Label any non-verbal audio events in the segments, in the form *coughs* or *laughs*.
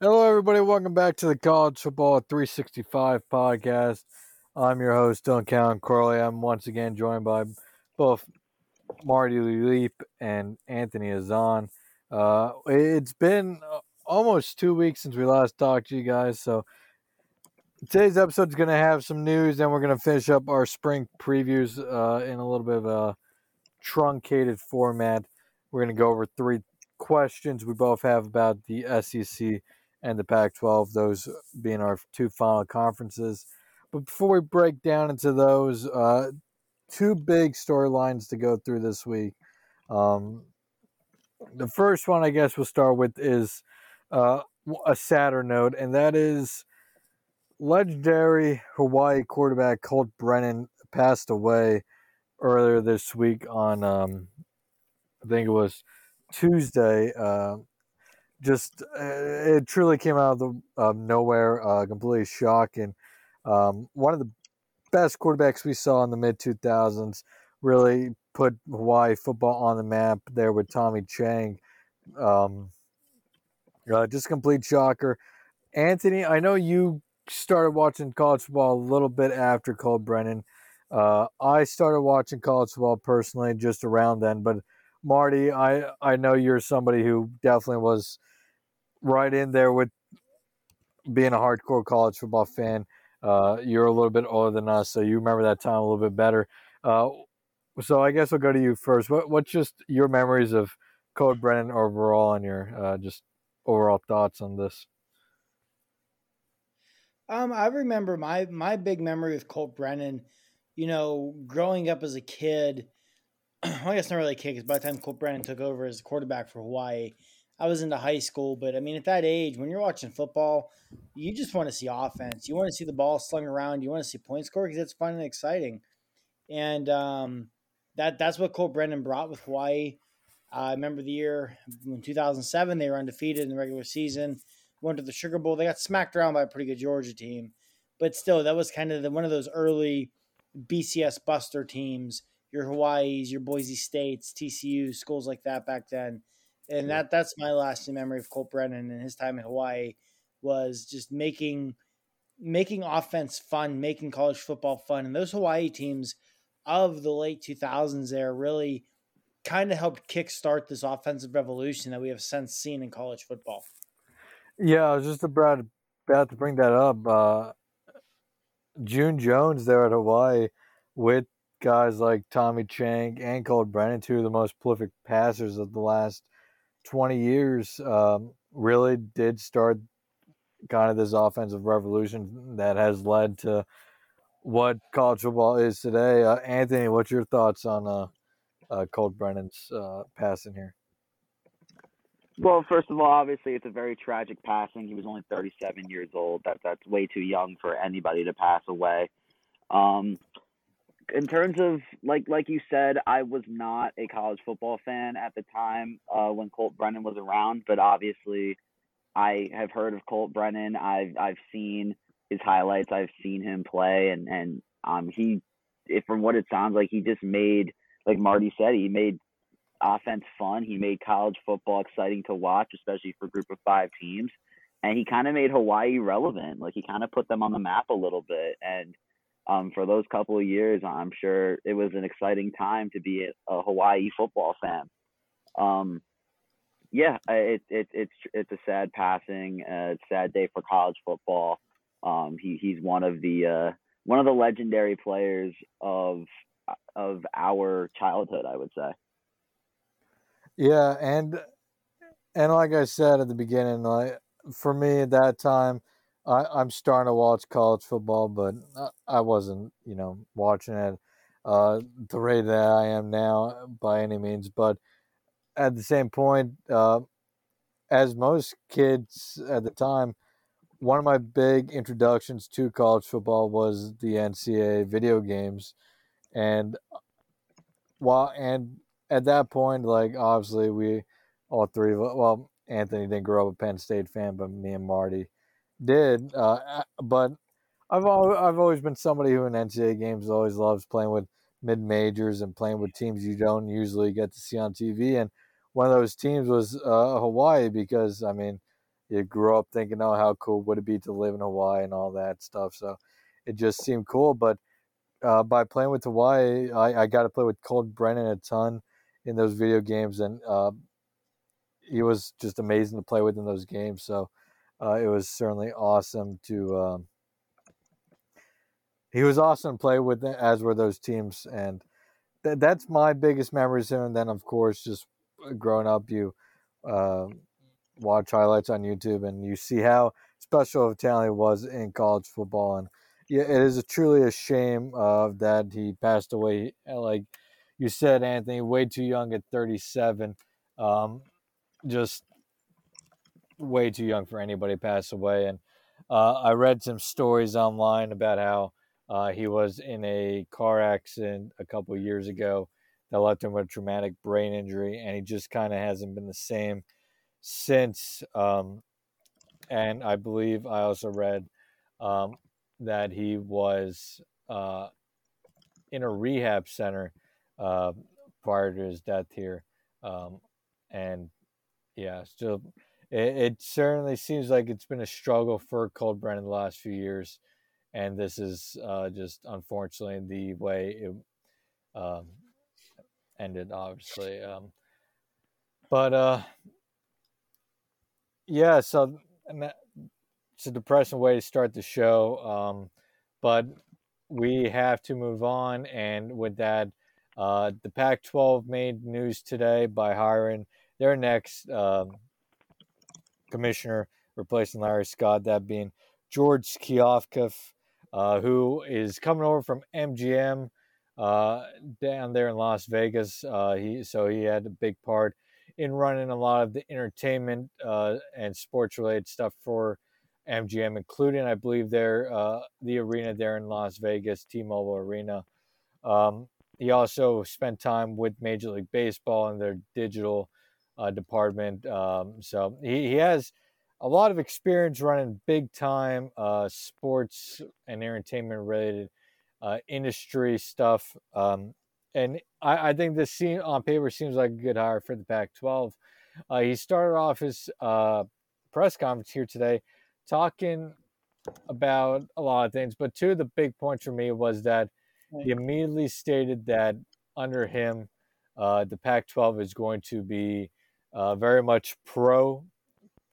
Hello, everybody. Welcome back to the College Football 365 podcast. I'm your host, Dylan Cowan Corley. I'm once again joined by both Marty Leap and Anthony Azan. Uh, it's been almost two weeks since we last talked to you guys, so today's episode is going to have some news, and we're going to finish up our spring previews uh, in a little bit of a truncated format. We're going to go over three questions we both have about the SEC and the Pac 12, those being our two final conferences. But before we break down into those, uh, two big storylines to go through this week. Um, the first one, I guess, we'll start with is uh, a sadder note, and that is legendary Hawaii quarterback Colt Brennan passed away earlier this week on, um, I think it was Tuesday. Uh, just uh, it truly came out of the nowhere, uh, completely shocking. Um, one of the best quarterbacks we saw in the mid 2000s really put Hawaii football on the map there with Timmy Chang. Um, uh, just complete shocker. Anthony, I know you started watching college football a little bit after Colt Brennan. Uh, I started watching college football personally just around then, but Marty, I I know you're somebody who definitely was right in there with being a hardcore college football fan. Uh, you're a little bit older than us, so you remember that time a little bit better. Uh, so I guess I'll go to you first. What, what's just your memories of Colt Brennan overall and your uh, just overall thoughts on this? Um, I remember my my big memory with Colt Brennan. You know, growing up as a kid, *clears throat* well, I guess not really a kid because by the time Colt Brennan took over as quarterback for Hawaii, I was into high school, but I mean, at that age, when you're watching football, you just want to see offense. You want to see the ball slung around. You want to see points score because it's fun and exciting. And um, that that's what Colt Brennan brought with Hawaii. I remember the year in 2007, they were undefeated in the regular season, went to the Sugar Bowl. They got smacked around by a pretty good Georgia team, but still, that was kind of the, one of those early BCS buster teams. Your Hawaii's, your Boise States, TCU, schools like that back then and that that's my lasting memory of Colt Brennan and his time in Hawaii was just making making offense fun, making college football fun, and those Hawaii teams of the late 2000s there really kind of helped kickstart this offensive revolution that we have since seen in college football. Yeah, I was just about about to bring that up. Uh, June Jones there at Hawaii with guys like Timmy Chang and Colt Brennan, two of the most prolific passers of the last 20 years um, really did start kind of this offensive revolution that has led to what college football is today. Uh, Anthony, what's your thoughts on uh, uh, Colt Brennan's uh, passing here? Well, first of all, obviously it's a very tragic passing. He was only 37 years old. That that's way too young for anybody to pass away. Um, in terms of like like you said, I was not a college football fan at the time uh, when Colt Brennan was around, but obviously, I have heard of Colt Brennan. I've I've seen his highlights. I've seen him play, and and um he, if from what it sounds like, he just made like Marty said, he made offense fun. He made college football exciting to watch, especially for group of five teams, and he kind of made Hawaii relevant. Like he kind of put them on the map a little bit, and um, for those couple of years, I'm sure it was an exciting time to be a, a Hawaii football fan. Um, yeah, it, it, it's it's a sad passing, uh, sad day for college football. Um, he he's one of the uh, one of the legendary players of of our childhood, I would say. Yeah, and and like I said at the beginning, like for me at that time, I, I'm starting to watch college football, but I wasn't, you know, watching it uh, the rate that I am now by any means. But at the same point, uh, as most kids at the time, one of my big introductions to college football was the NCAA video games, and while and at that point, like obviously we all three of well, Anthony didn't grow up a Penn State fan, but me and Marty did. Uh, but I've always, I've always been somebody who in NCAA games always loves playing with mid majors and playing with teams you don't usually get to see on TV. And one of those teams was uh, Hawaii because I mean you grew up thinking, oh, how cool would it be to live in Hawaii and all that stuff. So it just seemed cool. But uh, by playing with Hawaii, I, I got to play with Colt Brennan a ton in those video games, and uh, he was just amazing to play with in those games. So uh, it was certainly awesome to. Um, he was awesome to play with, as were those teams, and th- that's my biggest memories. And then, of course, just uh, growing up, you uh, watch highlights on YouTube, and you see how special of talent he was in college football. And yeah, it is a, truly a shame uh, that he passed away. Like you said, Anthony, way too young at 37. Um, just way too young for anybody to pass away. And uh, I read some stories online about how uh, he was in a car accident a couple years ago that left him with a traumatic brain injury, and he just kind of hasn't been the same since. Um, and I believe I also read um, that he was uh, in a rehab center uh, prior to his death here. Um, and yeah, still, it, it, certainly seems like it's been a struggle for Colt Brennan the last few years. And this is uh, just unfortunately the way it um, ended, obviously. Um, but uh, yeah, so it's a depressing way to start the show. Um, but we have to move on. And with that, uh, the Pac 12 made news today by hiring their next um, commissioner, replacing Larry Scott, that being George Kliavkoff, uh, who is coming over from MGM uh, down there in Las Vegas. Uh, he so he had a big part in running a lot of the entertainment uh, and sports related stuff for MGM, including I believe their uh, the arena there in Las Vegas, T-Mobile Arena. Um, he also spent time with Major League Baseball and their digital uh, department. Um, so he, he has a lot of experience running big time uh, sports and entertainment related uh, industry stuff. Um, and I, I, think this scene on paper seems like a good hire for the Pac 12. Uh, he started off his uh, press conference here today talking about a lot of things, but two of the big points for me was that he immediately stated that under him, uh, the Pac 12 is going to be uh, very much pro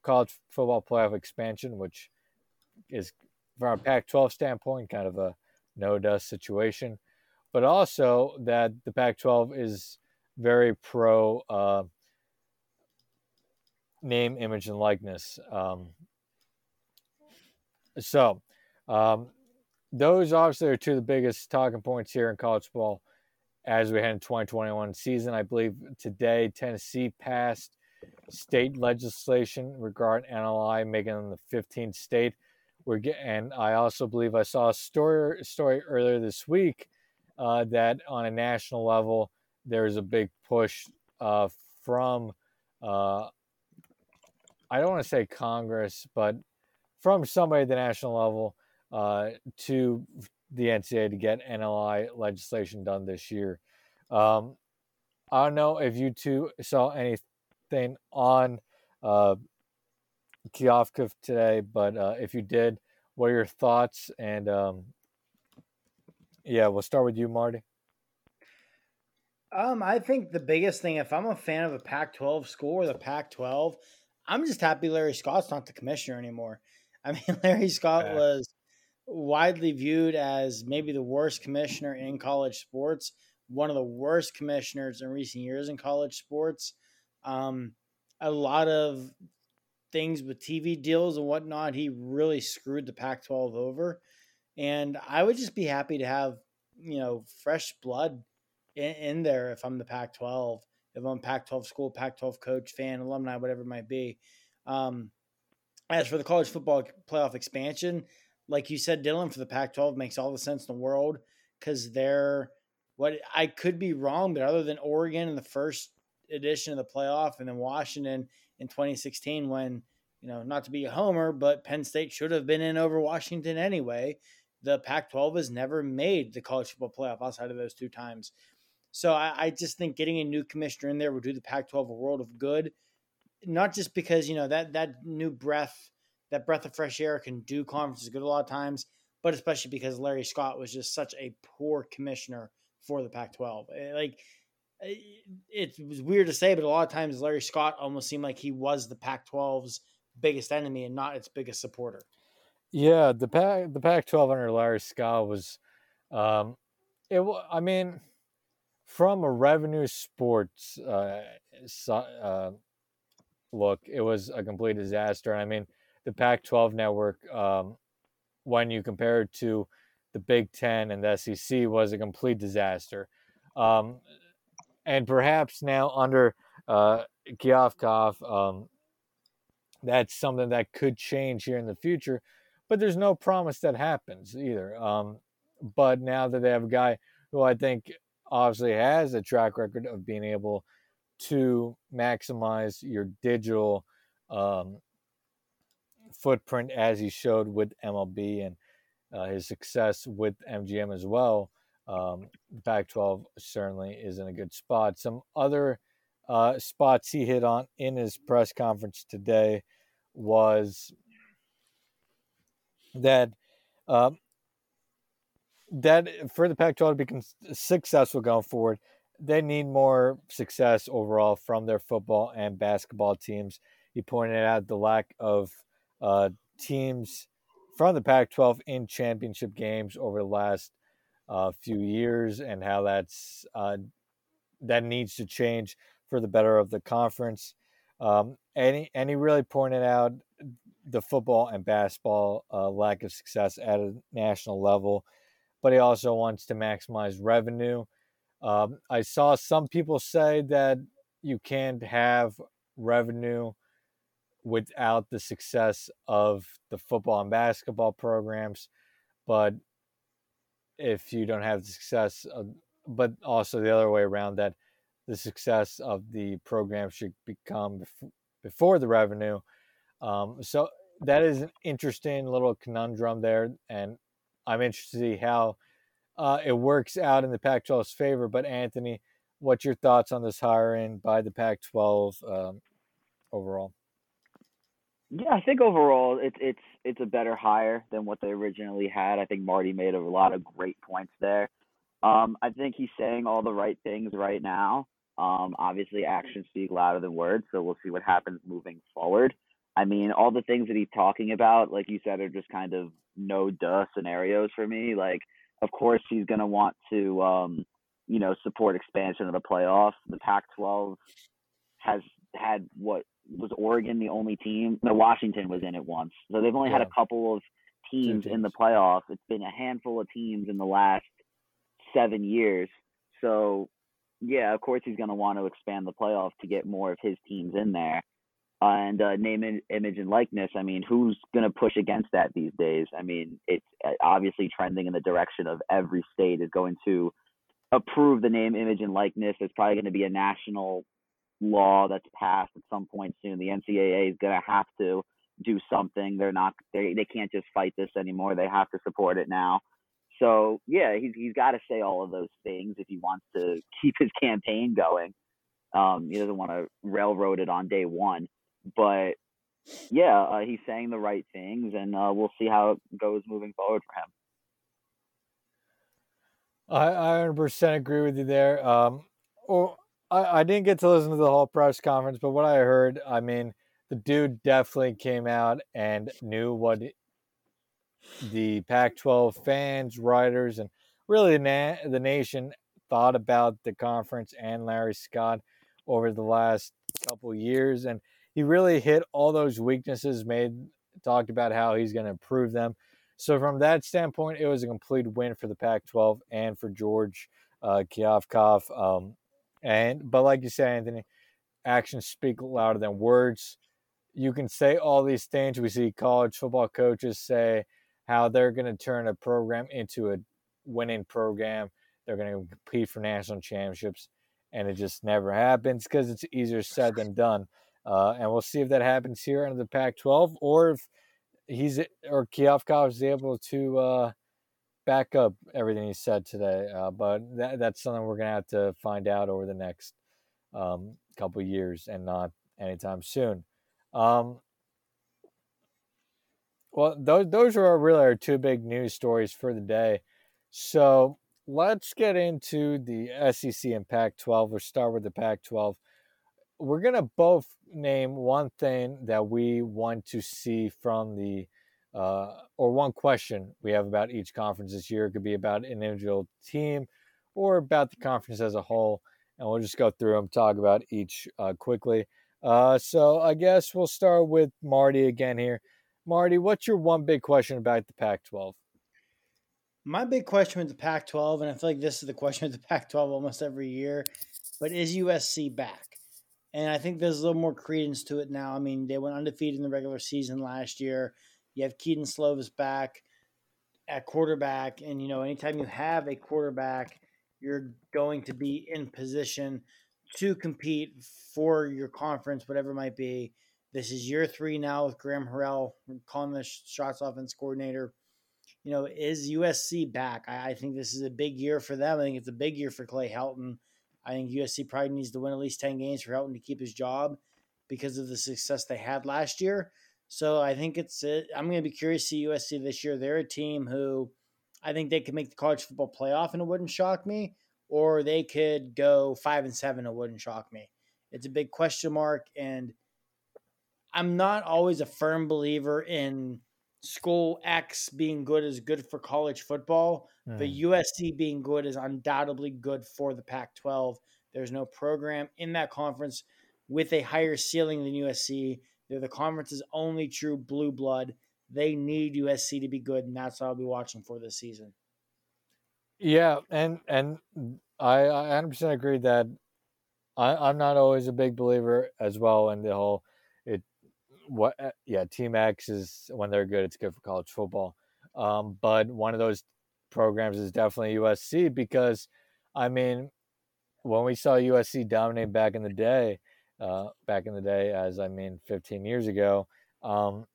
college football playoff expansion, which is from a Pac 12 standpoint kind of a no dust situation, but also that the Pac 12 is very pro uh, name, image, and likeness. Um, so, um, those obviously are two of the biggest talking points here in college football as we head into 2021 season. I believe today Tennessee passed state legislation regarding NLI, making them the 15th state. We're get, and I also believe I saw a story story earlier this week uh, that on a national level there's a big push uh, from uh, I don't want to say Congress, but from somebody at the national level uh, to the NCAA to get NLI legislation done this year. Um, I don't know if you two saw anything on uh, Kliavkoff today, but uh, if you did, what are your thoughts? And um, yeah, we'll start with you, Marty. Um, I think the biggest thing, if I'm a fan of a Pac-12 school or the Pac-12, I'm just happy Larry Scott's not the commissioner anymore. I mean, *laughs* Larry Scott was widely viewed as maybe the worst commissioner in college sports, one of the worst commissioners in recent years in college sports. Um, a lot of things with TV deals and whatnot, he really screwed the Pac 12 over. And I would just be happy to have, you know, fresh blood in, in there if I'm the Pac 12, if I'm Pac 12 school, Pac 12 coach, fan, alumni, whatever it might be. Um, as for the college football playoff expansion, like you said, Dylan, for the Pac 12 makes all the sense in the world because they're what I could be wrong, but other than Oregon in the first edition of the playoff and then Washington in 2016, when, you know, not to be a homer, but Penn State should have been in over Washington anyway. The Pac 12 has never made the college football playoff outside of those two times. So I, I just think getting a new commissioner in there would do the Pac 12 a world of good. not just because you know that that new breath, that breath of fresh air can do conferences good a lot of times, but especially because Larry Scott was just such a poor commissioner for the Pac-12. Eh, like eh, it was weird to say, but a lot of times Larry Scott almost seemed like he was the Pac-12's biggest enemy and not its biggest supporter. Yeah, the Pac the Pac-12 under Larry Scott was, um, it. I mean, from a revenue sports uh, uh, look, it was a complete disaster. I mean, the Pac-12 network, um, when you compare it to the Big Ten and the SEC, was a complete disaster. Um, and perhaps now under uh, um, that's something that could change here in the future. But there's no promise that happens either. Um, but now that they have a guy who I think obviously has a track record of being able to maximize your digital um, footprint as he showed with MLB and uh, his success with MGM as well. Um, Pac 12 certainly is in a good spot. Some other uh, spots he hit on in his press conference today was that uh, that for the Pac 12 to be successful going forward, they need more success overall from their football and basketball teams. He pointed out the lack of uh, teams from the Pac 12 in championship games over the last uh, few years and how that's uh, that needs to change for the better of the conference. Um, and, he, and he really pointed out the football and basketball uh, lack of success at a national level, but he also wants to maximize revenue um, I saw some people say that you can't have revenue without the success of the football and basketball programs, but if you don't have the success, of, but also the other way around, that the success of the program should become before the revenue. Um, so that is an interesting little conundrum there, and I'm interested to see how uh, it works out in the Pac 12's favor. But, Anthony, what's your thoughts on this hiring by the Pac 12 um, overall? Yeah, I think overall it's it's it's a better hire than what they originally had. I think Marty made a lot of great points there. Um, I think he's saying all the right things right now. Um, obviously, actions speak louder than words, so we'll see what happens moving forward. I mean, all the things that he's talking about, like you said, are just kind of no duh scenarios for me. Like of course, he's going to want to, um, you know, support expansion of the playoff. The Pac-12 has had what was Oregon the only team? No, Washington was in it once. So they've only yeah. had a couple of teams, teams in the playoff. It's been a handful of teams in the last seven years. So, yeah, of course he's going to want to expand the playoff to get more of his teams in there and uh, name, image, and likeness. I mean, who's going to push against that these days? I mean, it's uh, obviously trending in the direction of every state is going to approve the name, image, and likeness. It's probably going to be a national law that's passed at some point soon. The NCAA is going to have to do something. They're not. They they can't just fight this anymore. They have to support it now. So yeah, he's he's got to say all of those things if he wants to keep his campaign going. Um, he doesn't want to railroad it on day one but yeah, uh, he's saying the right things, and uh, we'll see how it goes moving forward for him. I, I 100% agree with you there. Um, or I, I didn't get to listen to the whole press conference, but what I heard, I mean, the dude definitely came out and knew what the Pac-12 fans, writers, and really the, na- the nation thought about the conference and Larry Scott over the last couple years, and he really hit all those weaknesses, made talked about how he's going to improve them. So from that standpoint, it was a complete win for the Pac-12 and for George uh, Kliavkoff. Um, and but like you say, Anthony, actions speak louder than words. You can say all these things. We see college football coaches say how they're going to turn a program into a winning program. They're going to compete for national championships, and it just never happens because it's easier said than done. Uh, and we'll see if that happens here under the Pac-12, or if he's or Kliavkoff is able to uh, back up everything he said today. Uh, but that, that's something we're gonna have to find out over the next um, couple years, and not anytime soon. Um, well, those those are really our two big news stories for the day. So let's get into the SEC and Pac-12. We'll start with the Pac-12. We're gonna both name one thing that we want to see from the, uh, or one question we have about each conference this year. It could be about an individual team, or about the conference as a whole. And we'll just go through them, talk about each uh, quickly. Uh, so I guess we'll start with Marty again here. Marty, what's your one big question about the Pac 12? My big question with the Pac 12, and I feel like this is the question with the Pac 12 almost every year, but is USC back? And I think there's a little more credence to it now. I mean, they went undefeated in the regular season last year. You have Kedon Slovis back at quarterback. And, you know, anytime you have a quarterback, you're going to be in position to compete for your conference, whatever it might be. This is year three now with Graham Harrell calling the shots offense coordinator. You know, is USC back? I, I, think this is a big year for them. I think it's a big year for Clay Helton. I think USC probably needs to win at least 10 games for Helton to keep his job because of the success they had last year. So I think it's, it. I'm going to be curious to see USC this year. They're a team who I think they could make the college football playoff and it wouldn't shock me, or they could go five and seven. It wouldn't shock me. It's a big question mark. And I'm not always a firm believer in school X being good is good for college football. Mm. But USC being good is undoubtedly good for the Pac 12. There's no program in that conference with a higher ceiling than USC. They're the conference's only true blue blood. They need USC to be good, and that's what I'll be watching for this season. Yeah, and and I, I 100% agree that I, I'm not always a big believer as well in the whole it what uh, yeah team x is when they're good it's good for college football um, but one of those programs is definitely usc because i mean when we saw usc dominate back in the day uh, back in the day as i mean 15 years ago um,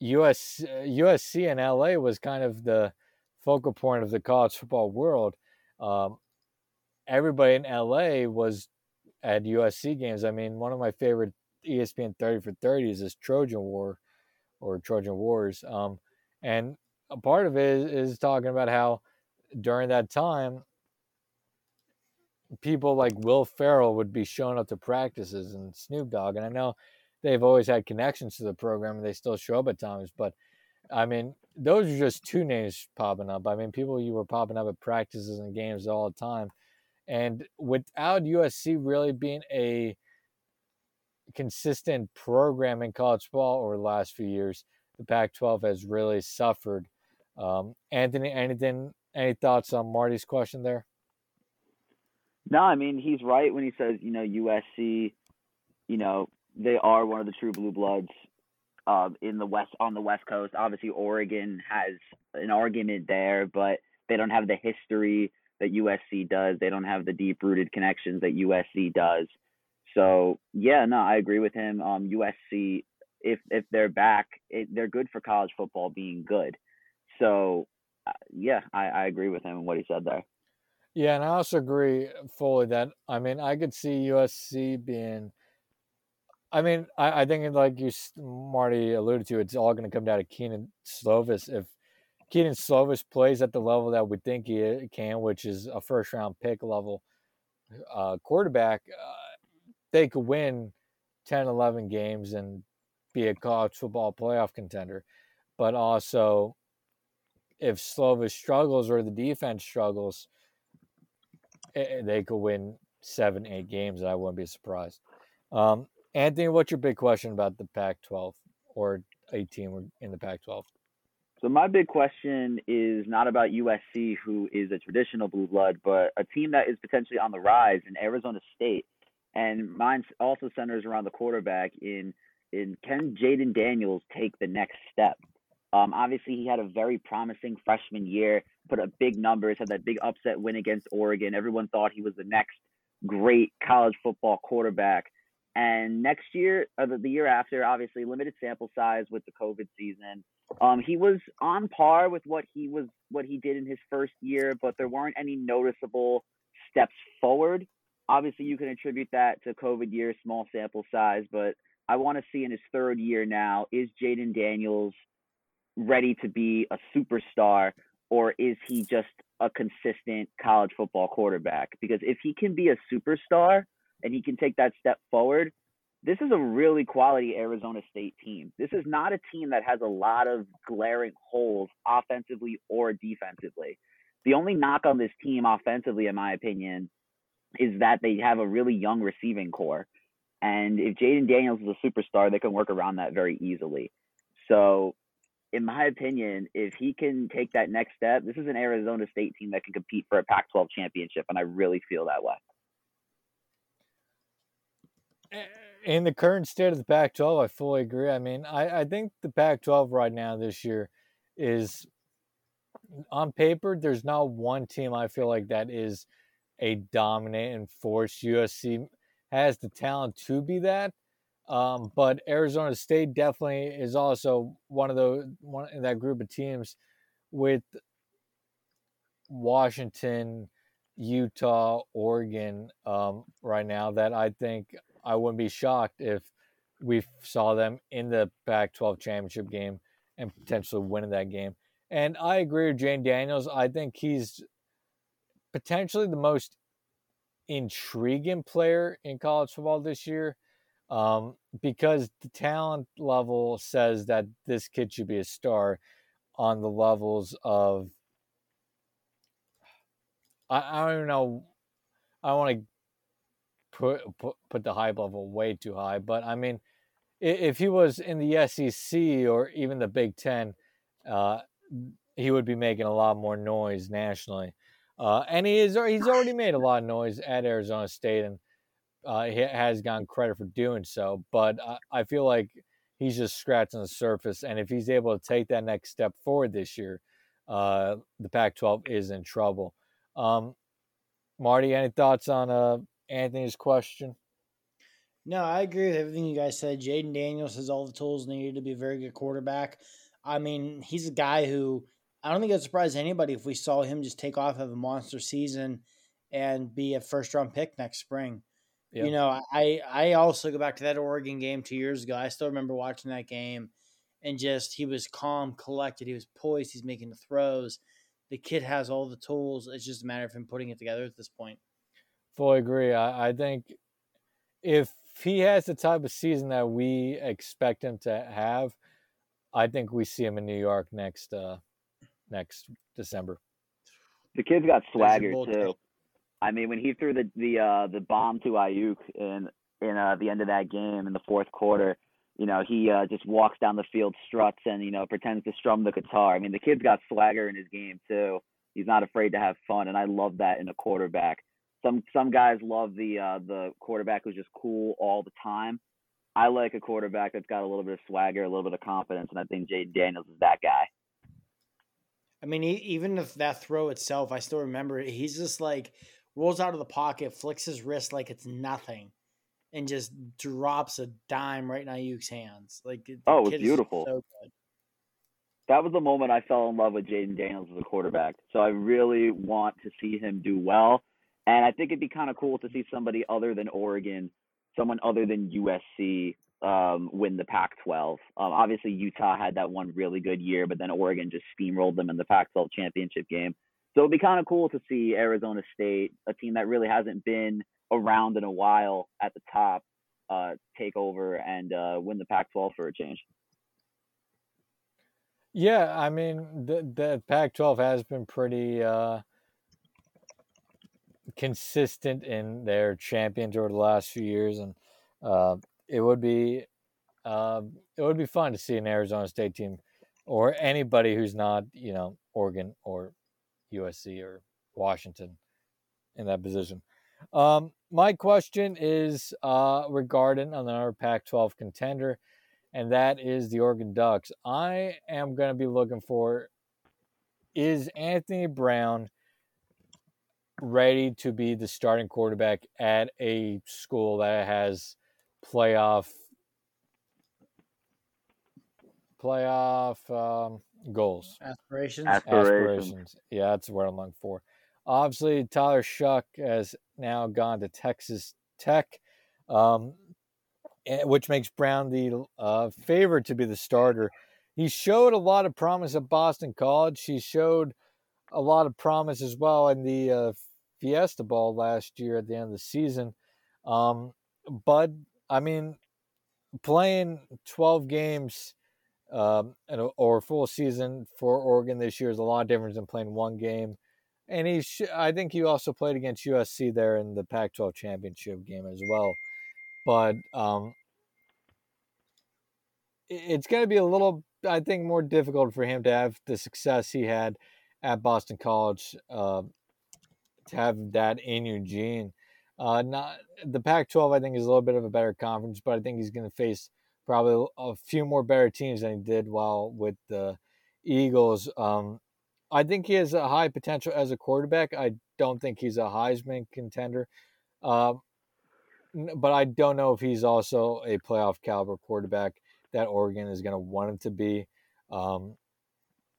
US, usc and la was kind of the focal point of the college football world um, everybody in la was at usc games i mean one of my favorite ESPN 30 for 30 is this Trojan War or Trojan Wars. Um, and a part of it is, is talking about how during that time, people like Will Ferrell would be showing up to practices and Snoop Dogg. And I know they've always had connections to the program and they still show up at times. But I mean, those are just two names popping up. I mean, people you were popping up at practices and games all the time. And without USC really being a consistent program in college football over the last few years, the Pac-12 has really suffered. Um, Anthony, anything, any thoughts on Marty's question there? No, I mean he's right when he says you know USC, you know they are one of the true blue bloods uh, in the west on the West Coast. Obviously, Oregon has an argument there, but they don't have the history that USC does. They don't have the deep rooted connections that USC does. So yeah, no, I agree with him. Um, USC, if if they're back, it, they're good for college football being good. So uh, yeah, I, I agree with him and what he said there. Yeah, and I also agree fully that I mean I could see USC being. I mean, I, I think like you, Marty alluded to, it's all going to come down to Kedon Slovis. If Kedon Slovis plays at the level that we think he can, which is a first round pick level uh, quarterback, uh, they could win 10, 11 games and be a college football playoff contender. But also, if Slovis struggles or the defense struggles, they could win seven, eight games. and I wouldn't be surprised. Um, Anthony, what's your big question about the Pac 12 or a team in the Pac 12? So my big question is not about USC, who is a traditional blue blood, but a team that is potentially on the rise in Arizona State and mine also centers around the quarterback in in can Jayden Daniels take the next step? Um, obviously, he had a very promising freshman year, put up big numbers, had that big upset win against Oregon. Everyone thought he was the next great college football quarterback. And next year, or the, year after, obviously limited sample size with the COVID season. Um, he was on par with what he was what he did in his first year, but there weren't any noticeable steps forward obviously you can attribute that to COVID year, small sample size, but I want to see in his third year now, is Jayden Daniels ready to be a superstar or is he just a consistent college football quarterback? Because if he can be a superstar and he can take that step forward, this is a really quality Arizona State team. This is not a team that has a lot of glaring holes offensively or defensively. The only knock on this team offensively, in my opinion, is that they have a really young receiving corps. And if Jayden Daniels is a superstar, they can work around that very easily. So, in my opinion, if he can take that next step, this is an Arizona State team that can compete for a Pac 12 championship. And I really feel that way. In the current state of the Pac 12, I fully agree. I mean, I, I think the Pac 12 right now this year is on paper, there's not one team I feel like that is a dominant and force. USC has the talent to be that. Um, but Arizona State definitely is also one of those one in that group of teams with Washington, Utah, Oregon um, right now that I think I wouldn't be shocked if we saw them in the Pac-12 championship game and potentially winning that game. And I agree with Jayden Daniels. I think he's potentially the most intriguing player in college football this year um, because the talent level says that this kid should be a star on the levels of I, I don't know I want to put, put put the hype level way too high but I mean if he was in the SEC or even the Big Ten uh, he would be making a lot more noise nationally. Uh, and he is he's already made a lot of noise at Arizona State, and uh, he has gotten credit for doing so. But I, I feel like he's just scratching the surface, and if he's able to take that next step forward this year, uh, the Pac-12 is in trouble. Um, Marty, any thoughts on uh, Anthony's question? No, I agree with everything you guys said. Jayden Daniels has all the tools needed to be a very good quarterback. I mean, he's a guy who I don't think it'd surprise anybody if we saw him just take off, have a monster season, and be a first round pick next spring. Yep. You know, I I also go back to that Oregon game two years ago. I still remember watching that game, and just he was calm, collected. He was poised. He's making the throws. The kid has all the tools. It's just a matter of him putting it together at this point. Fully agree. I, I think if he has the type of season that we expect him to have, I think we see him in New York next uh, next December. The kid's got swagger too. I mean, when he threw the the uh, the bomb to Aiyuk in in uh, the end of that game in the fourth quarter, you know, he uh, just walks down the field, struts, and you know, pretends to strum the guitar. I mean, the kid's got swagger in his game too. He's not afraid to have fun, and I love that in a quarterback. Some some guys love the uh, the quarterback who's just cool all the time. I like a quarterback that's got a little bit of swagger, a little bit of confidence, and I think Jayden Daniels is that guy. I mean, even if that throw itself, I still remember it. He's just like rolls out of the pocket, flicks his wrist like it's nothing, and just drops a dime right in Aiyuk's hands. Like, oh, it was beautiful. So that was the moment I fell in love with Jayden Daniels as a quarterback. So I really want to see him do well, and I think it'd be kind of cool to see somebody other than Oregon, someone other than USC, um, win the Pac-12. Um, obviously, Utah had that one really good year, but then Oregon just steamrolled them in the Pac-12 championship game. So it'd be kind of cool to see Arizona State, a team that really hasn't been around in a while at the top, uh, take over and uh, win the Pac-12 for a change. Yeah, I mean the the Pac-12 has been pretty uh, consistent in their champions over the last few years, and uh, it would be uh, it would be fun to see an Arizona State team or anybody who's not you know Oregon or USC or Washington in that position. Um, my question is uh, regarding another Pac-12 contender, and that is the Oregon Ducks. I am going to be looking for is Anthony Brown ready to be the starting quarterback at a school that has playoff playoff um, goals aspirations. aspirations. Yeah, that's what I'm looking for. Obviously, Tyler Shough has now gone to Texas Tech, um, which makes Brown the uh, favorite to be the starter. He showed a lot of promise at Boston College. He showed a lot of promise as well in the uh, Fiesta Bowl last year at the end of the season. Um, but I mean, playing 12 games um, or full season for Oregon this year is a lot different than playing one game. And he, sh- I think he also played against USC there in the Pac-12 championship game as well. But um, it's going to be a little, I think, more difficult for him to have the success he had at Boston College uh, to have that in Eugene. Uh, not the Pac-12, I think, is a little bit of a better conference, but I think he's going to face probably a few more better teams than he did while with the Eagles. Um, I think he has a high potential as a quarterback. I don't think he's a Heisman contender, uh, but I don't know if he's also a playoff caliber quarterback that Oregon is going to want him to be. Um,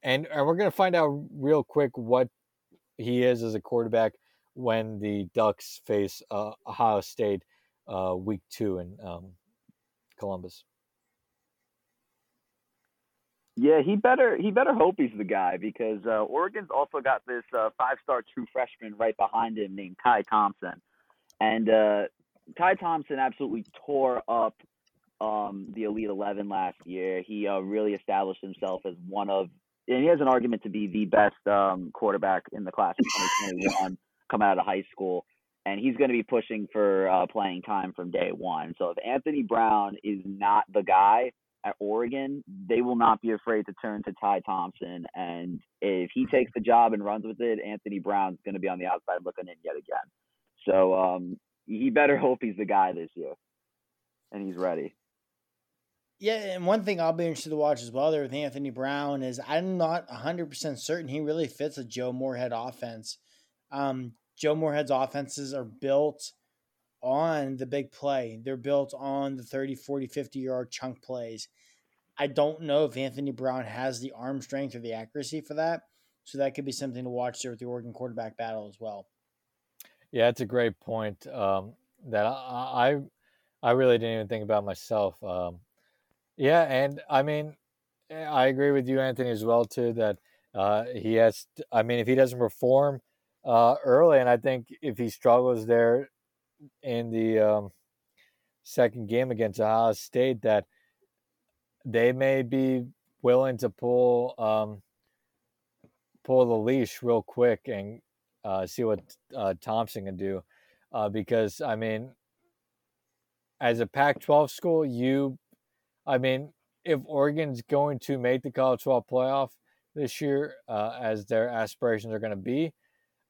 and, and we're going to find out real quick what he is as a quarterback when the Ducks face uh, Ohio State uh, week two in um, Columbus. Yeah, he better he better hope he's the guy because uh, Oregon's also got this uh, five star true freshman right behind him named Ty Thompson, and uh, Ty Thompson absolutely tore up um, the Elite Eleven last year. He uh, really established himself as one of and he has an argument to be the best um, quarterback in the class of 2021 coming out of high school. And he's going to be pushing for uh, playing time from day one. So if Anthony Brown is not the guy at Oregon, they will not be afraid to turn to Ty Thompson. And if he takes the job and runs with it, Anthony Brown's going to be on the outside looking in yet again. So um, he better *laughs* hope he's the guy this year, and he's ready. Yeah, and one thing I'll be interested to watch as well there with Anthony Brown is I'm not 100% certain he really fits a Joe Moorhead offense. Um, Joe Moorhead's offenses are built on the big play. They're built on the 30, 40, 50 yard chunk plays. I don't know if Anthony Brown has the arm strength or the accuracy for that. So that could be something to watch there with the Oregon quarterback battle as well. Yeah, it's a great point um, that I, I, I really didn't even think about myself. Um, yeah, and I mean, I agree with you, Anthony, as well too. That uh, he has. I mean, if he doesn't perform uh, early, and I think if he struggles there in the um, second game against Ohio State, that they may be willing to pull um, pull the leash real quick and uh, see what uh, Thompson can do. Uh, because I mean, as a Pac-12 school, you I mean, if Oregon's going to make the College 12 playoff this year, uh, as their aspirations are going to be,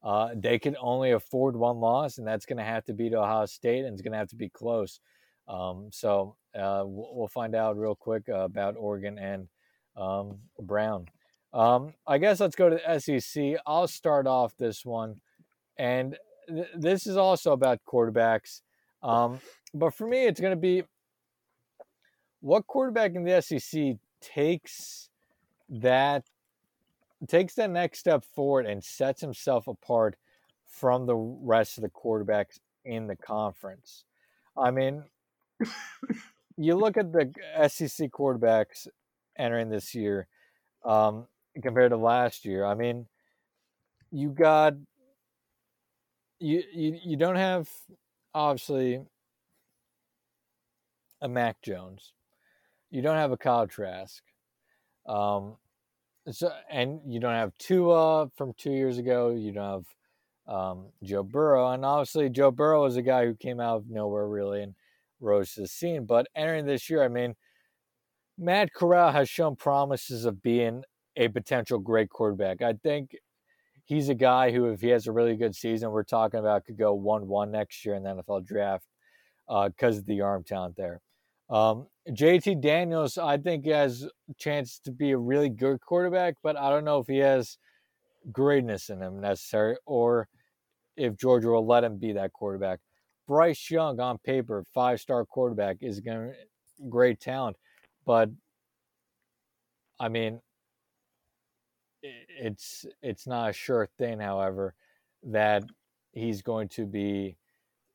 uh, they can only afford one loss, and that's going to have to be to Ohio State, and it's going to have to be close. Um, so uh, we'll find out real quick uh, about Oregon and um, Brown. Um, I guess let's go to the SEC. I'll start off this one, and th- this is also about quarterbacks. Um, but for me, it's going to be what quarterback in the SEC takes that takes that next step forward and sets himself apart from the rest of the quarterbacks in the conference? I mean, you look at the SEC quarterbacks entering this year um, compared to last year. I mean, you got you you you don't have obviously a Mac Jones you don't have a Kyle Trask. Um, so and you don't have Tua from two years ago. You don't have um, Joe Burrow, and obviously Joe Burrow is a guy who came out of nowhere really and rose to the scene. But entering this year, I mean, Matt Corral has shown promises of being a potential great quarterback. I think he's a guy who, if he has a really good season, we're talking about could go one-one next year in the NFL draft because uh, of the arm talent there. Um, JT Daniels, I think, has a chance to be a really good quarterback, but I don't know if he has greatness in him necessary or if Georgia will let him be that quarterback. Bryce Young, on paper, five star quarterback, is going great talent, but I mean, it's it's not a sure thing. However, that he's going to be,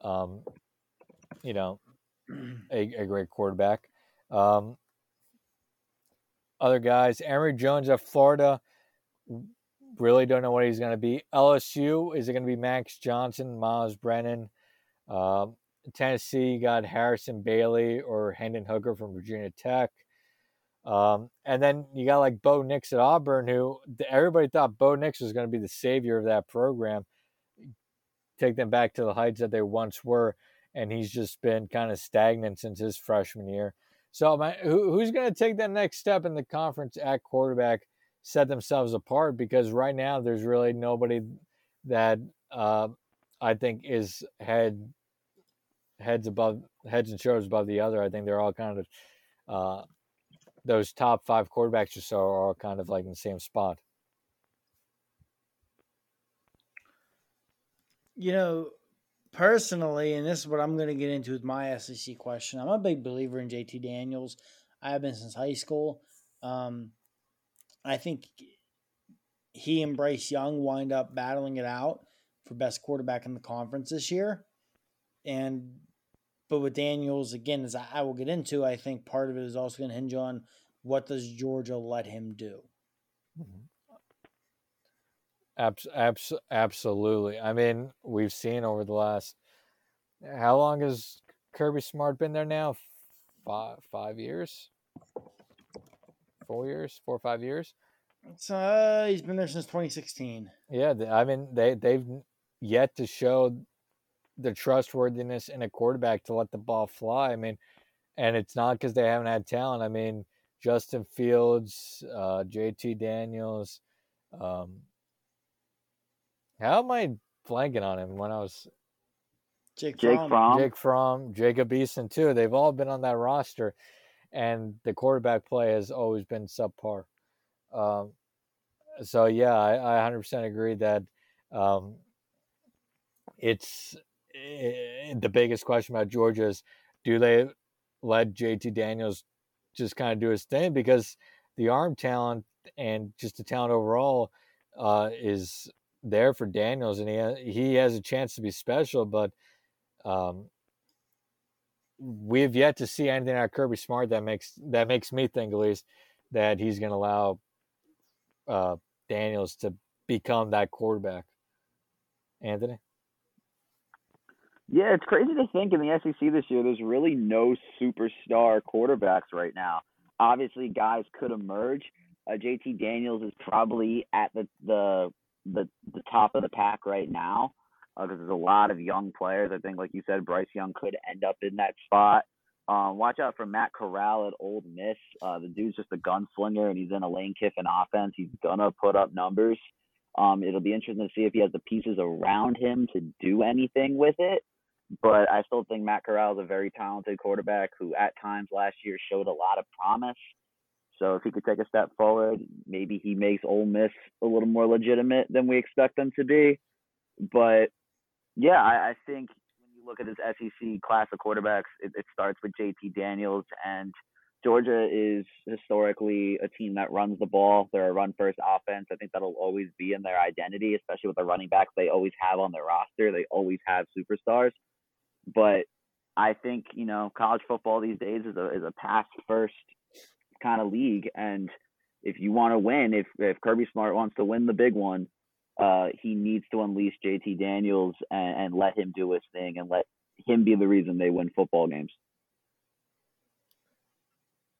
um, you know, a, a great quarterback. Um, other guys, Emory Jones of Florida, really don't know what he's going to be. LSU, is it going to be Max Johnson, Myles Brennan? Um, Tennessee got Harrison Bailey or Hendon Hooker from Virginia Tech. Um, and then you got like Bo Nix at Auburn, who everybody thought Bo Nix was going to be the savior of that program, take them back to the heights that they once were. And he's just been kind of stagnant since his freshman year. So, my, who, who's going to take that next step in the conference at quarterback, set themselves apart? Because right now, there's really nobody that uh, I think is head heads above heads and shoulders above the other. I think they're all kind of uh, those top five quarterbacks or so are all kind of like in the same spot. You know, personally, and this is what I'm going to get into with my SEC question. I'm a big believer in JT Daniels. I have been since high school. Um, I think he and Bryce Young wind up battling it out for best quarterback in the conference this year. And but with Daniels, again, as I will get into, I think part of it is also going to hinge on what does Georgia let him do. Abs- abs- absolutely. I mean, we've seen over the last how long has Kirby Smart been there now? Five five years, four years, four or five years. Uh, he's been there since 2016. Yeah, I mean they they've yet to show the trustworthiness in a quarterback to let the ball fly. I mean, and it's not because they haven't had talent. I mean, Justin Fields, uh, JT Daniels. Um, how am I blanking on him when I was Jake, Jake Fromm. Fromm. Jake Fromm, Jacob Eason too? They've all been on that roster, and the quarterback play has always been subpar. Um, so yeah, I, I 100% agree that um, it's eh, the biggest question about Georgia is do they let JT Daniels just kind of do his thing because the arm talent and just the talent overall uh, is there for Daniels and he ha- he has a chance to be special, but um, we've yet to see anything out of Kirby Smart that makes that makes me think at least that he's going to allow uh, Daniels to become that quarterback. Anthony. Yeah, it's crazy to think in the SEC this year, there's really no superstar quarterbacks right now. Obviously, guys could emerge. Uh, JT Daniels is probably at the the the, the top of the pack right now because uh, there's a lot of young players. I think, like you said, Bryce Young could end up in that spot. Um, watch out for Matt Corral at Ole Miss. Uh, the dude's just a gunslinger, and he's in a Lane Kiffin offense. He's gonna put up numbers. Um, it'll be interesting to see if he has the pieces around him to do anything with it. But I still think Matt Corral is a very talented quarterback who, at times last year, showed a lot of promise. So if he could take a step forward, maybe he makes Ole Miss a little more legitimate than we expect them to be. But yeah, I, I think when you look at this SEC class of quarterbacks, it, it starts with JT Daniels, and Georgia is historically a team that runs the ball. They're a run first offense. I think that'll always be in their identity, especially with the running backs they always have on their roster. They always have superstars. But I think, you know, college football these days is a is a pass first kind of league. And if you want to win, if if Kirby Smart wants to win the big one, uh, he needs to unleash JT Daniels and, and let him do his thing and let him be the reason they win football games.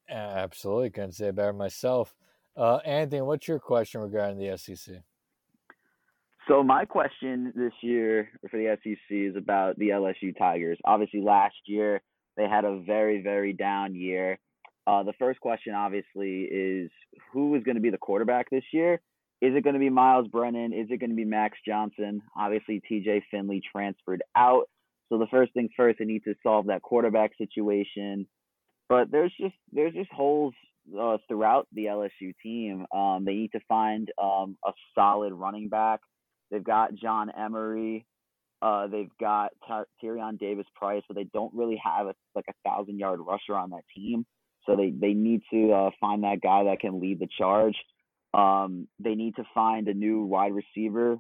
Absolutely, couldn't say it better myself. Uh, Anthony, what's your question regarding the SEC? So my question this year for the SEC is about the LSU Tigers. Obviously, last year they had a very, very down year. Uh, the first question, obviously, is who is going to be the quarterback this year? Is it going to be Myles Brennan? Is it going to be Max Johnson? Obviously, TJ Finley transferred out. So the first thing first, they need to solve that quarterback situation. But there's just there's just holes uh, throughout the LSU team. Um, they need to find um, a solid running back. They've got John Emery. Uh, they've got Ty- Tyrion Davis Price, but they don't really have a, like a thousand yard rusher on that team. So they, they need to uh, find that guy that can lead the charge. Um, they need to find a new wide receiver.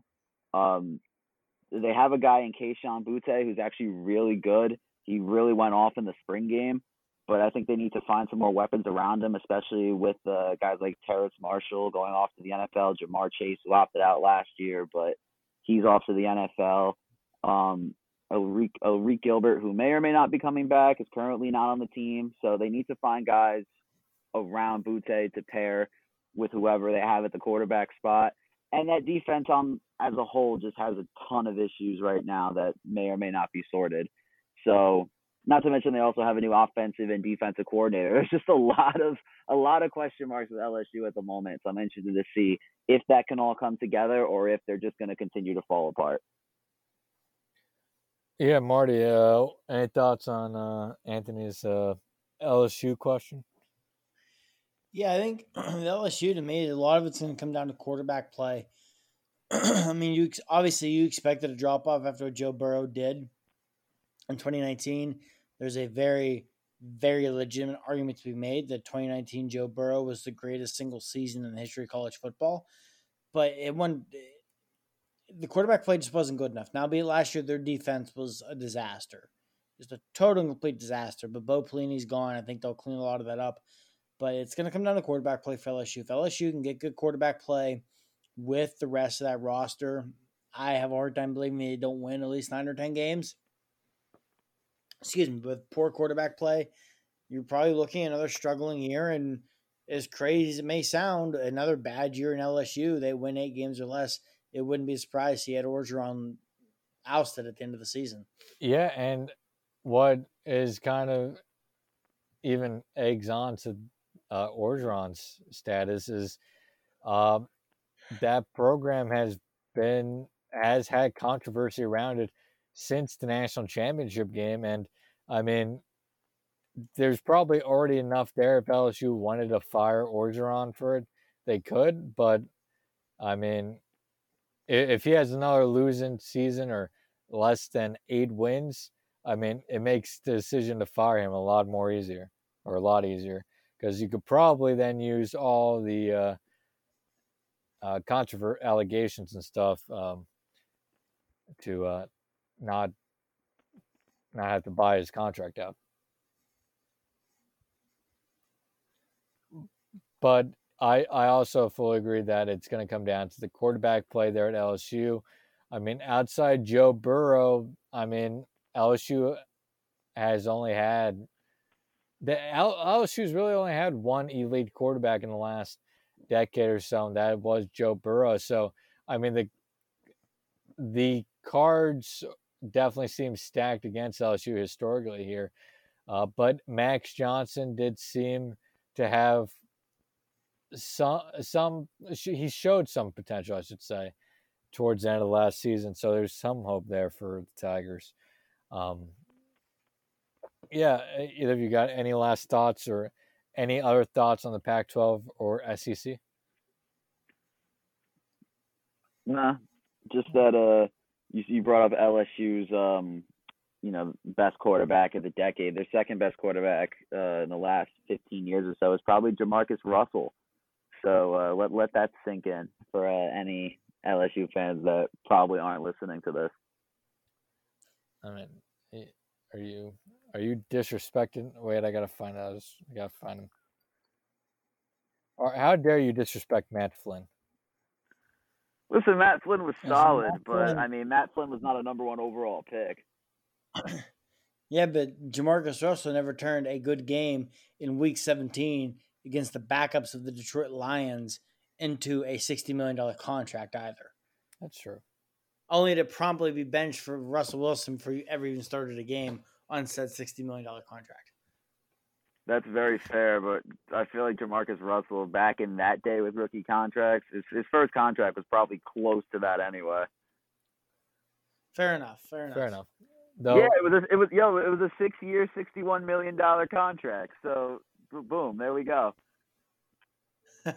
Um, they have a guy in Kayshon Boutte who's actually really good. He really went off in the spring game, but I think they need to find some more weapons around him, especially with uh, guys like Terrace Marshall going off to the NFL, Ja'Marr Chase who opted out last year, but he's off to the NFL. Um, Arik, Gilbert, who may or may not be coming back, is currently not on the team. So they need to find guys around Boutte to pair with whoever they have at the quarterback spot. And that defense on as a whole just has a ton of issues right now that may or may not be sorted. So not to mention they also have a new offensive and defensive coordinator. *laughs* There's just a lot of a lot of question marks with LSU at the moment. So I'm interested to see if that can all come together or if they're just going to continue to fall apart. Yeah, Marty. Uh, any thoughts on uh, Anthony's uh, LSU question? Yeah, I think *clears throat* the LSU to me, a lot of it's going to come down to quarterback play. *clears throat* I mean, you obviously you expected a drop off after Joe Burrow did in 2019. There's a very, very legitimate argument to be made that 2019 Joe Burrow was the greatest single season in the history of college football, but it won the quarterback play just wasn't good enough. Now, be it last year, their defense was a disaster, just a total and complete disaster. But Bo Pelini's gone. I think they'll clean a lot of that up. But it's going to come down to quarterback play for LSU. If LSU can get good quarterback play with the rest of that roster, I have a hard time believing they don't win at least nine or ten games. Excuse me, with poor quarterback play, you're probably looking at another struggling year. And as crazy as it may sound, another bad year in LSU, they win eight games or less it wouldn't be surprised he had Orgeron ousted at the end of the season. Yeah, and what is kind of even eggs on to uh, Orgeron's status is uh, that program has been has had controversy around it since the national championship game, and I mean, there's probably already enough there if LSU wanted to fire Orgeron for it, they could, but I mean, if he has another losing season or less than eight wins, I mean, it makes the decision to fire him a lot more easier or a lot easier because you could probably then use all the uh, uh, controvert allegations and stuff um, to uh, not not have to buy his contract out. But I, I also fully agree that it's going to come down to the quarterback play there at LSU. I mean, outside Joe Burrow, I mean, LSU has only had the LSU's really only had one elite quarterback in the last decade or so, and that was Joe Burrow. So, I mean, the the cards definitely seem stacked against LSU historically here. Uh, but Max Johnson did seem to have some some he showed some potential, I should say, towards the end of the last season. So there's some hope there for the Tigers. Um, yeah, either of you got any last thoughts or any other thoughts on the Pac-12 or SEC? Nah, just that uh, you you brought up LSU's um, you know, best quarterback of the decade. Their second best quarterback uh, in the last 15 years or so is probably Jamarcus Russell. So uh, let let that sink in for uh, any LSU fans that probably aren't listening to this. I mean, are you are you disrespecting? Wait, I gotta find out. I gotta find him. Or how dare you disrespect Matt Flynn? Listen, Matt Flynn was solid, but Flynn. I mean, Matt Flynn was not a number one overall pick. *coughs* yeah, but Jamarcus Russell never turned a good game in Week 17 against the backups of the Detroit Lions into a $60 million contract either. That's true. Only to promptly be benched for Russell Wilson for ever even started a game on said $60 million contract. That's very fair, but I feel like Jamarcus Russell back in that day with rookie contracts, his, his first contract was probably close to that anyway. Fair enough. Fair enough. Fair enough. Though, yeah, it was a, it was yo, it was a six year, sixty one million dollar contract. So boom, there we go. *laughs* and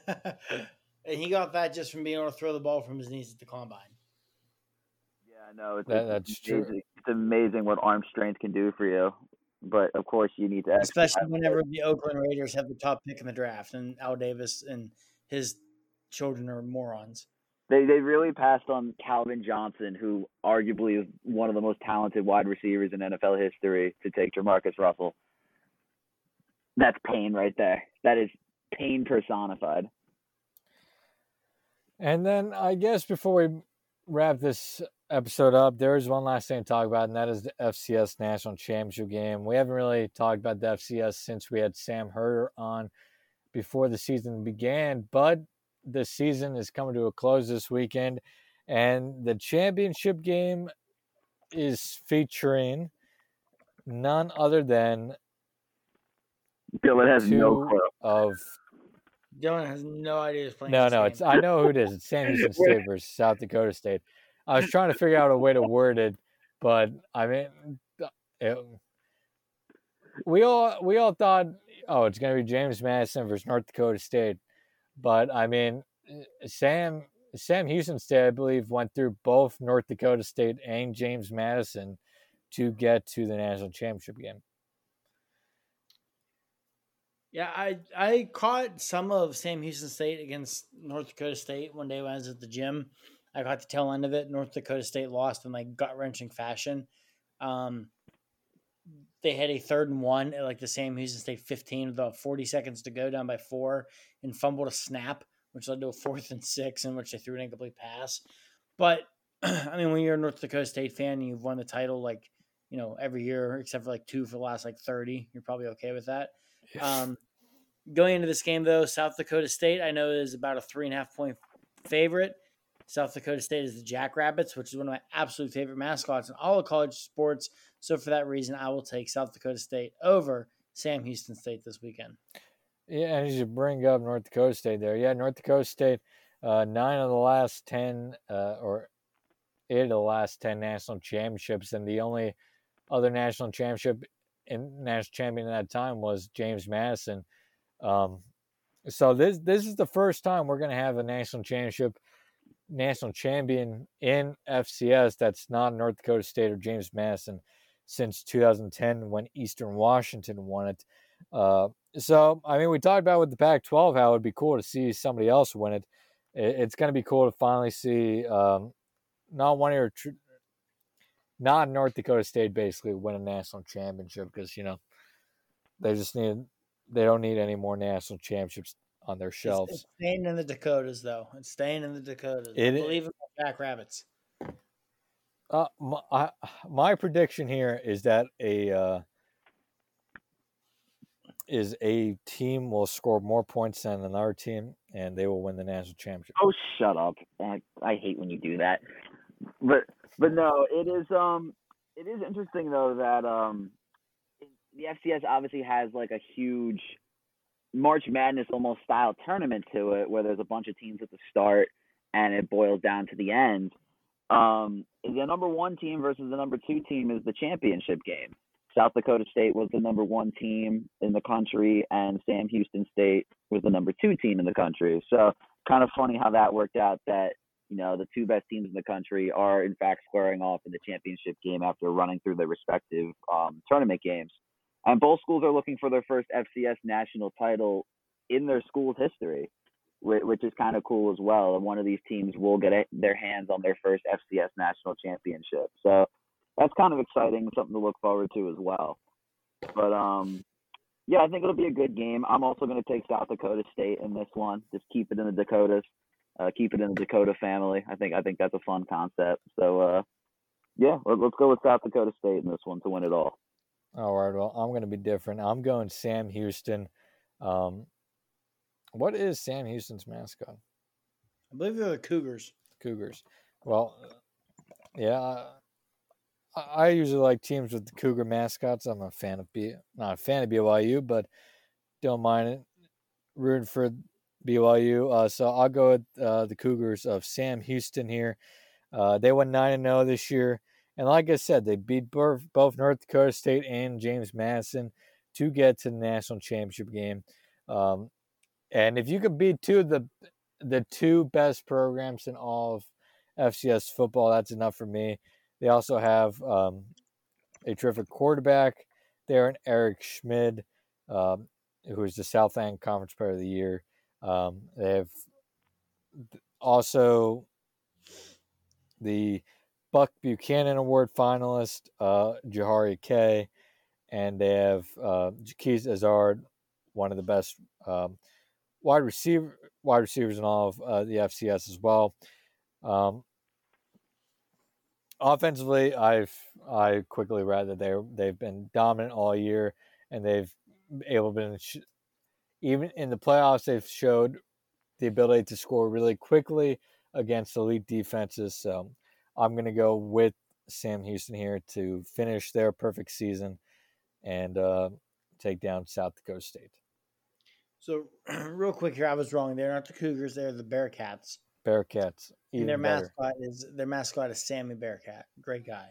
he got that just from being able to throw the ball from his knees at the combine. Yeah, no, it's, that, that's amazing. true. It's amazing what arm strength can do for you. But of course, you need to, especially whenever the Oakland Raiders have the top pick in the draft, and Al Davis and his children are morons. They they really passed on Calvin Johnson, who arguably is one of the most talented wide receivers in NFL history, to take Jamarcus Russell. That's pain right there. That is pain personified. And then I guess before we wrap this episode up, there is one last thing to talk about, and that is the FCS National Championship game. We haven't really talked about the FCS since we had Sam Herder on before the season began, but the season is coming to a close this weekend, and the championship game is featuring none other than Dylan has no clue. of Dylan has no idea who's playing. no, this no, game. it's I know who it is. It's Sam Houston *laughs* State versus South Dakota State. I was trying to figure out a way to word it, but I mean, it, we all we all thought, oh, it's going to be James Madison versus North Dakota State, but I mean, Sam Sam Houston State, I believe, went through both North Dakota State and James Madison to get to the national championship game. Yeah, I I caught some of Sam Houston State against North Dakota State one day when I was at the gym. I got the tail end of it. North Dakota State lost in like gut wrenching fashion. Um, they had a third and one at like the Sam Houston State 15 with about 40 seconds to go, down by four, and fumbled a snap, which led to a fourth and six, in which they threw an incomplete pass. But *clears throat* I mean, when you're a North Dakota State fan and you've won the title like you know every year except for like two for the last like 30, you're probably okay with that. Um, going into this game, though, South Dakota State, I know is about a three and a half point favorite. South Dakota State is the Jackrabbits, which is one of my absolute favorite mascots in all of college sports. So for that reason, I will take South Dakota State over Sam Houston State this weekend. Yeah, and you should bring up North Dakota State there. Yeah, North Dakota State, uh, nine of the last ten, uh, or eight of the last ten national championships, and the only other national championship and national champion at that time was James Madison. Um, so this this is the first time we're going to have a national championship, national champion in FCS that's not North Dakota State or James Madison since 2010 when Eastern Washington won it. Uh, so I mean, we talked about with the Pac-12 how it'd be cool to see somebody else win it. it it's going to be cool to finally see um, not one of your tr- not North Dakota State basically win a national championship because you know they just need they don't need any more national championships on their shelves. it's staying in the Dakotas, though. It's staying in the Dakotas. It i- believe in the Jackrabbits. Uh, my, I, my prediction here is that a uh, is a team will score more points than another team, and they will win the national championship. Oh, shut up! I, I hate when you do that. But but no, it is um it is interesting though that um the FCS obviously has like a huge March Madness almost style tournament to it, where there's a bunch of teams at the start and it boils down to the end. Um, the number one team versus the number two team is the championship game. South Dakota State was the number one team in the country, and Sam Houston State was the number two team in the country. So, kind of funny how that worked out. That you know the two best teams in the country are in fact squaring off in the championship game after running through their respective um, tournament games. And both schools are looking for their first FCS national title in their school's history, whi- which is kind of cool as well. And one of these teams will get their hands on their first FCS national championship. So that's kind of exciting, something to look forward to as well. But um, yeah, I think it'll be a good game. I'm also going to take South Dakota State in this one. Just keep it in the Dakotas, uh, keep it in the Dakota family. I think I think that's a fun concept. So uh, yeah, let, let's go with South Dakota State in this one to win it all. All right. Well, I'm going to be different. I'm going Sam Houston. Um, what is Sam Houston's mascot? I believe they're the Cougars. Cougars. Well, yeah. I, I usually like teams with the Cougar mascots. I'm a fan of B, not a fan of BYU, but don't mind it. Rooting for BYU. Uh, so I'll go with uh, the Cougars of Sam Houston here. Uh, they went nine and zero this year, and like I said, they beat both, both North Dakota State and James Madison to get to the national championship game. Um, and if you could beat two of the the two best programs in all of FCS football, that's enough for me. They also have um, a terrific quarterback there, in Eric Schmid, um, who is the Southland Conference Player of the Year. Um, they have also the Buck Buchanan Award finalist, uh, Jahari Kay, and they have uh, Ezzard, one of the best um, wide receiver wide receivers in all of uh, the FCS as well. Um, offensively, I've I quickly read that they they've been dominant all year, and they've able been even in the playoffs they've showed the ability to score really quickly against elite defenses. So I'm going to go with Sam Houston here to finish their perfect season and uh, take down South Dakota State. So, *clears throat* real quick here, I was wrong. They're not the Cougars; they're the Bearcats. Bearcats. and their better. mascot is their mascot is Sammy Bearcat. Great guy.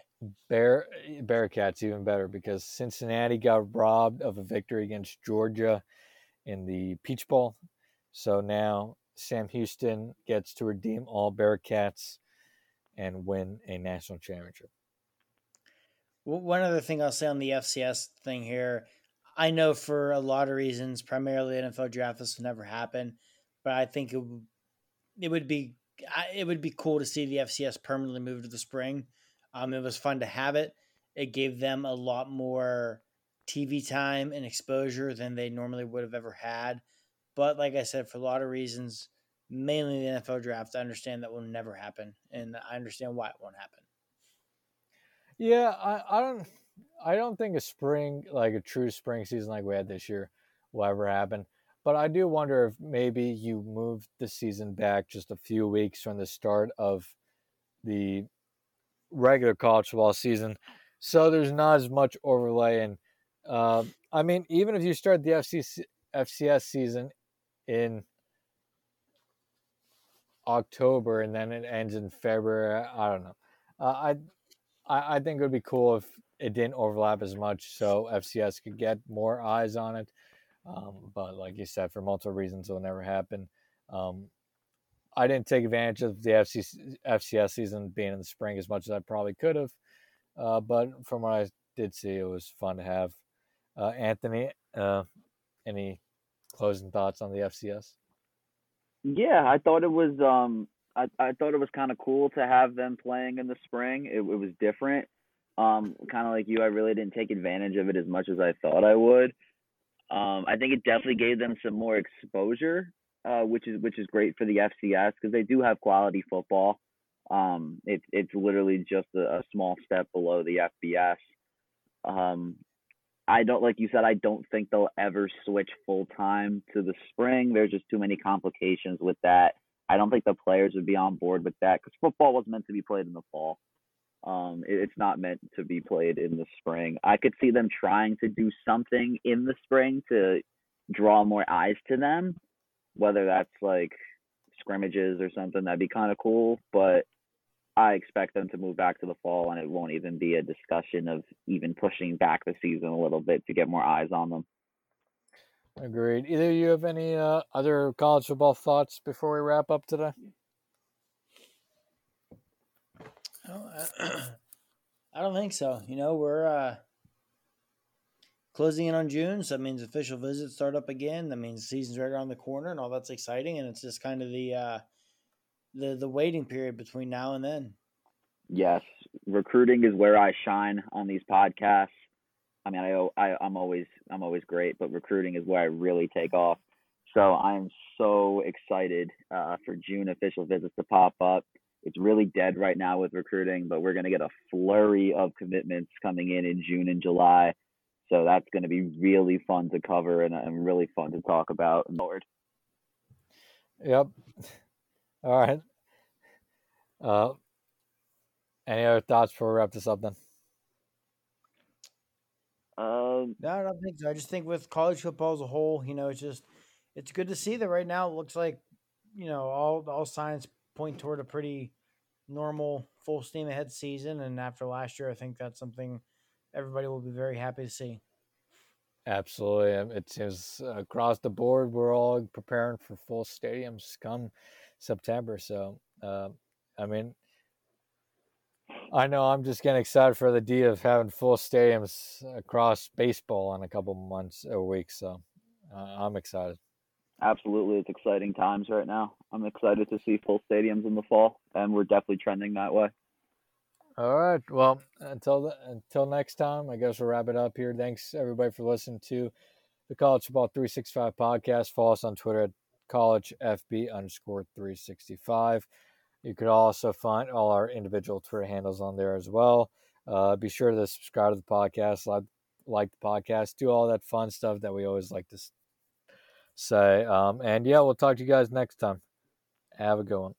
Bear Bearcats even better because Cincinnati got robbed of a victory against Georgia in the Peach Bowl. So now Sam Houston gets to redeem all Bearcats and win a national championship. One other thing I'll say on the FCS thing here, I know for a lot of reasons, primarily NFL draft, this never happen, but I think it would, it would be it would be cool to see the FCS permanently move to the spring. Um, it was fun to have it. It gave them a lot more TV time and exposure than they normally would have ever had. But like I said, for a lot of reasons, mainly the NFL draft, I understand that will never happen, and I understand why it won't happen. Yeah, I, I don't I don't think a spring like a true spring season like we had this year will ever happen. But I do wonder if maybe you move the season back just a few weeks from the start of the regular college football season, so there's not as much overlay. And uh, I mean, even if you start the FCC, FCS season in October and then it ends in February, I don't know. Uh, I I think it would be cool if it didn't overlap as much, so FCS could get more eyes on it. Um, but like you said, for multiple reasons, it will never happen. Um, I didn't take advantage of the FC, FCS season being in the spring as much as I probably could have. Uh, but from what I did see, it was fun to have. Uh, Anthony, uh, any closing thoughts on the FCS? Yeah, I thought it was. Um, I, I thought it was kind of cool to have them playing in the spring. It, it was different. Um, kind of like you, I really didn't take advantage of it as much as I thought I would. Um, I think it definitely gave them some more exposure, uh, which is which is great for the FCS because they do have quality football. Um, it's it's literally just a, a, small step below the FBS. Um, I don't like you said. I don't think they'll ever switch full time to the spring. There's just too many complications with that. I don't think the players would be on board with that because football was meant to be played in the fall. Um, it, it's not meant to be played in the spring. I could see them trying to do something in the spring to draw more eyes to them, whether that's like scrimmages or something. That'd be kind of cool, but I expect them to move back to the fall, and it won't even be a discussion of even pushing back the season a little bit to get more eyes on them. Agreed. Either you have any uh, other college football thoughts before we wrap up today? *clears throat* I don't think so. You know, we're uh, closing in on June, so that means official visits start up again. That means the season's right around the corner, and all that's exciting. And it's just kind of the uh, the the waiting period between now and then. Yes, recruiting is where I shine on these podcasts. I mean, I, I I'm always I'm always great, but recruiting is where I really take off. So I'm so excited uh, for June official visits to pop up it's really dead right now with recruiting, but we're going to get a flurry of commitments coming in in June and July. So that's going to be really fun to cover and, and really fun to talk about. Lord. Yep. All right. Uh, any other thoughts before we wrap this up then? Um, no, I don't think so. I just think with college football as a whole, you know, it's just it's good to see that right now. It looks like you know all all signs point toward a pretty normal full steam ahead season. And after last year, I think that's something everybody will be very happy to see. Absolutely. Um, it seems across the board, we're all preparing for full stadiums come September. So, uh, I mean, I know I'm just getting excited for the idea of having full stadiums across baseball in a couple months or weeks. So, uh, I'm excited. absolutely, it's exciting times right now. I'm excited to see full stadiums in the fall, and we're definitely trending that way. All right. Well, until the, until next time, I guess we'll wrap it up here. Thanks everybody for listening to the College Football 365 podcast. Follow us on Twitter at collegefb underscore 365. You could also find all our individual Twitter handles on there as well. Uh, be sure to subscribe to the podcast, like, like the podcast, do all that fun stuff that we always like to say. Um, and yeah, we'll talk to you guys next time. Have a good one.